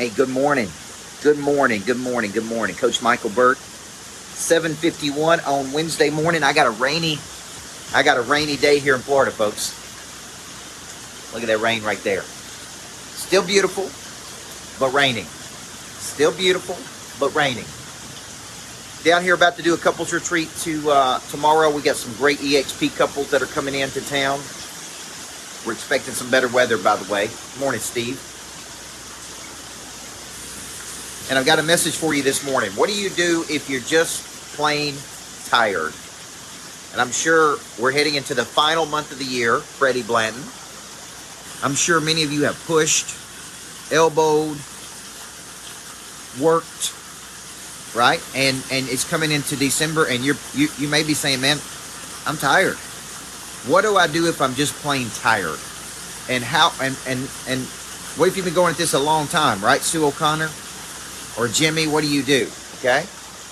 Hey, good morning. Good morning. Good morning. Good morning. Coach Michael Burt. 751 on Wednesday morning. I got a rainy, I got a rainy day here in Florida, folks. Look at that rain right there. Still beautiful, but raining. Still beautiful, but raining. Down here about to do a couples retreat to uh, tomorrow. We got some great EXP couples that are coming into town. We're expecting some better weather, by the way. Morning, Steve. And I've got a message for you this morning. What do you do if you're just plain tired? And I'm sure we're heading into the final month of the year, Freddie Blanton. I'm sure many of you have pushed, elbowed, worked, right? And and it's coming into December and you're you, you may be saying, Man, I'm tired. What do I do if I'm just plain tired? And how and and and what if you've been going at this a long time, right, Sue O'Connor? Or Jimmy, what do you do? Okay?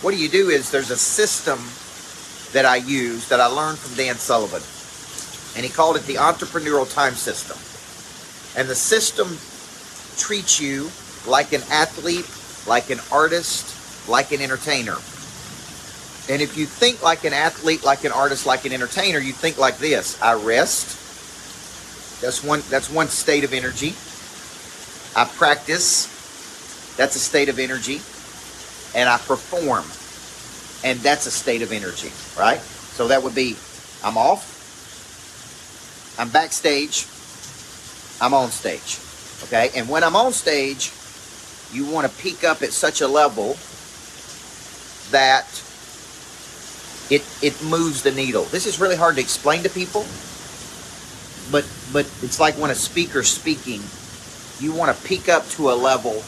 What do you do is there's a system that I use that I learned from Dan Sullivan. And he called it the entrepreneurial time system. And the system treats you like an athlete, like an artist, like an entertainer. And if you think like an athlete, like an artist, like an entertainer, you think like this. I rest. That's one that's one state of energy. I practice. That's a state of energy. And I perform. And that's a state of energy, right? So that would be I'm off. I'm backstage. I'm on stage. Okay? And when I'm on stage, you want to peak up at such a level that it it moves the needle. This is really hard to explain to people. But but it's like when a speaker's speaking, you want to peak up to a level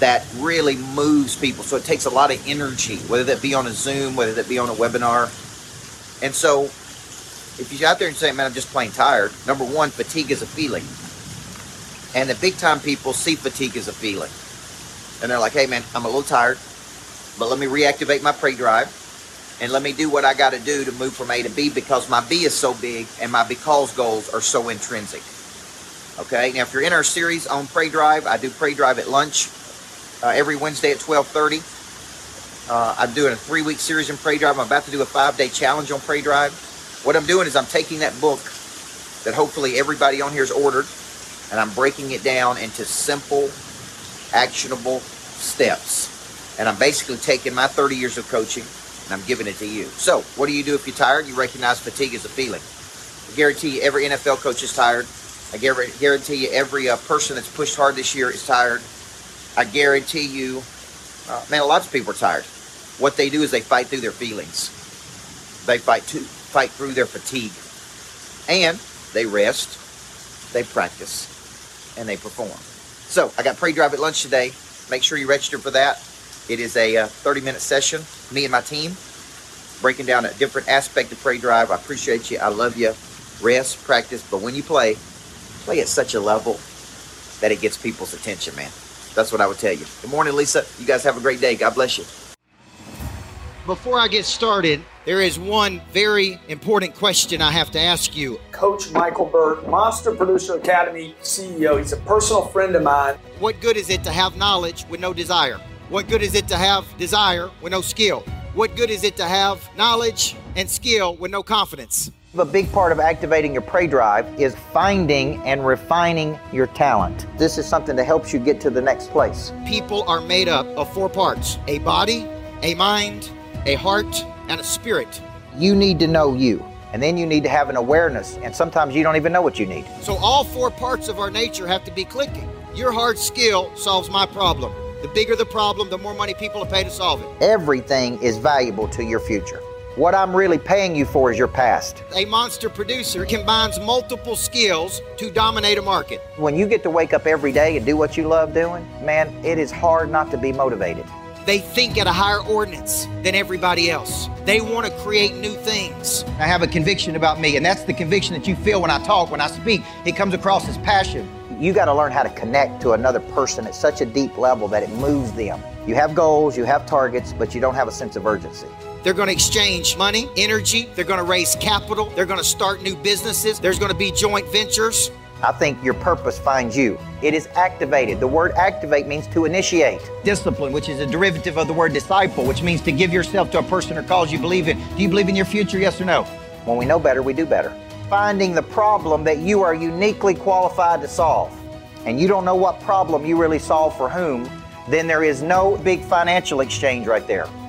that really moves people. So it takes a lot of energy, whether that be on a Zoom, whether that be on a webinar. And so if you're out there and say, man, I'm just plain tired, number one, fatigue is a feeling. And the big time people see fatigue as a feeling. And they're like, hey, man, I'm a little tired, but let me reactivate my prey drive and let me do what I got to do to move from A to B because my B is so big and my because goals are so intrinsic. Okay, now if you're in our series on Prey Drive, I do Prey Drive at lunch uh, every Wednesday at 12:30. Uh, I'm doing a three-week series in Prey Drive. I'm about to do a five-day challenge on Prey Drive. What I'm doing is I'm taking that book that hopefully everybody on here has ordered, and I'm breaking it down into simple, actionable steps. And I'm basically taking my 30 years of coaching and I'm giving it to you. So, what do you do if you're tired? You recognize fatigue as a feeling. I guarantee you, every NFL coach is tired. I guarantee you, every uh, person that's pushed hard this year is tired. I guarantee you, uh, man, lots of people are tired. What they do is they fight through their feelings. They fight to fight through their fatigue, and they rest, they practice, and they perform. So I got Prey Drive at lunch today. Make sure you register for that. It is a uh, 30 minute session. Me and my team breaking down a different aspect of Prey Drive. I appreciate you. I love you. Rest, practice, but when you play, play at such a level that it gets people's attention, man. That's what I would tell you. Good morning, Lisa. You guys have a great day. God bless you. Before I get started, there is one very important question I have to ask you. Coach Michael Burt, Monster Producer Academy CEO. He's a personal friend of mine. What good is it to have knowledge with no desire? What good is it to have desire with no skill? What good is it to have knowledge and skill with no confidence? A big part of activating your prey drive is finding and refining your talent. This is something that helps you get to the next place. People are made up of four parts a body, a mind, a heart, and a spirit. You need to know you. And then you need to have an awareness, and sometimes you don't even know what you need. So, all four parts of our nature have to be clicking. Your hard skill solves my problem. The bigger the problem, the more money people will pay to solve it. Everything is valuable to your future. What I'm really paying you for is your past. A monster producer combines multiple skills to dominate a market. When you get to wake up every day and do what you love doing, man, it is hard not to be motivated. They think at a higher ordinance than everybody else. They want to create new things. I have a conviction about me, and that's the conviction that you feel when I talk, when I speak. It comes across as passion. You got to learn how to connect to another person at such a deep level that it moves them. You have goals, you have targets, but you don't have a sense of urgency. They're going to exchange money, energy. They're going to raise capital. They're going to start new businesses. There's going to be joint ventures. I think your purpose finds you. It is activated. The word activate means to initiate. Discipline, which is a derivative of the word disciple, which means to give yourself to a person or cause you believe in. Do you believe in your future? Yes or no? When we know better, we do better. Finding the problem that you are uniquely qualified to solve, and you don't know what problem you really solve for whom, then there is no big financial exchange right there.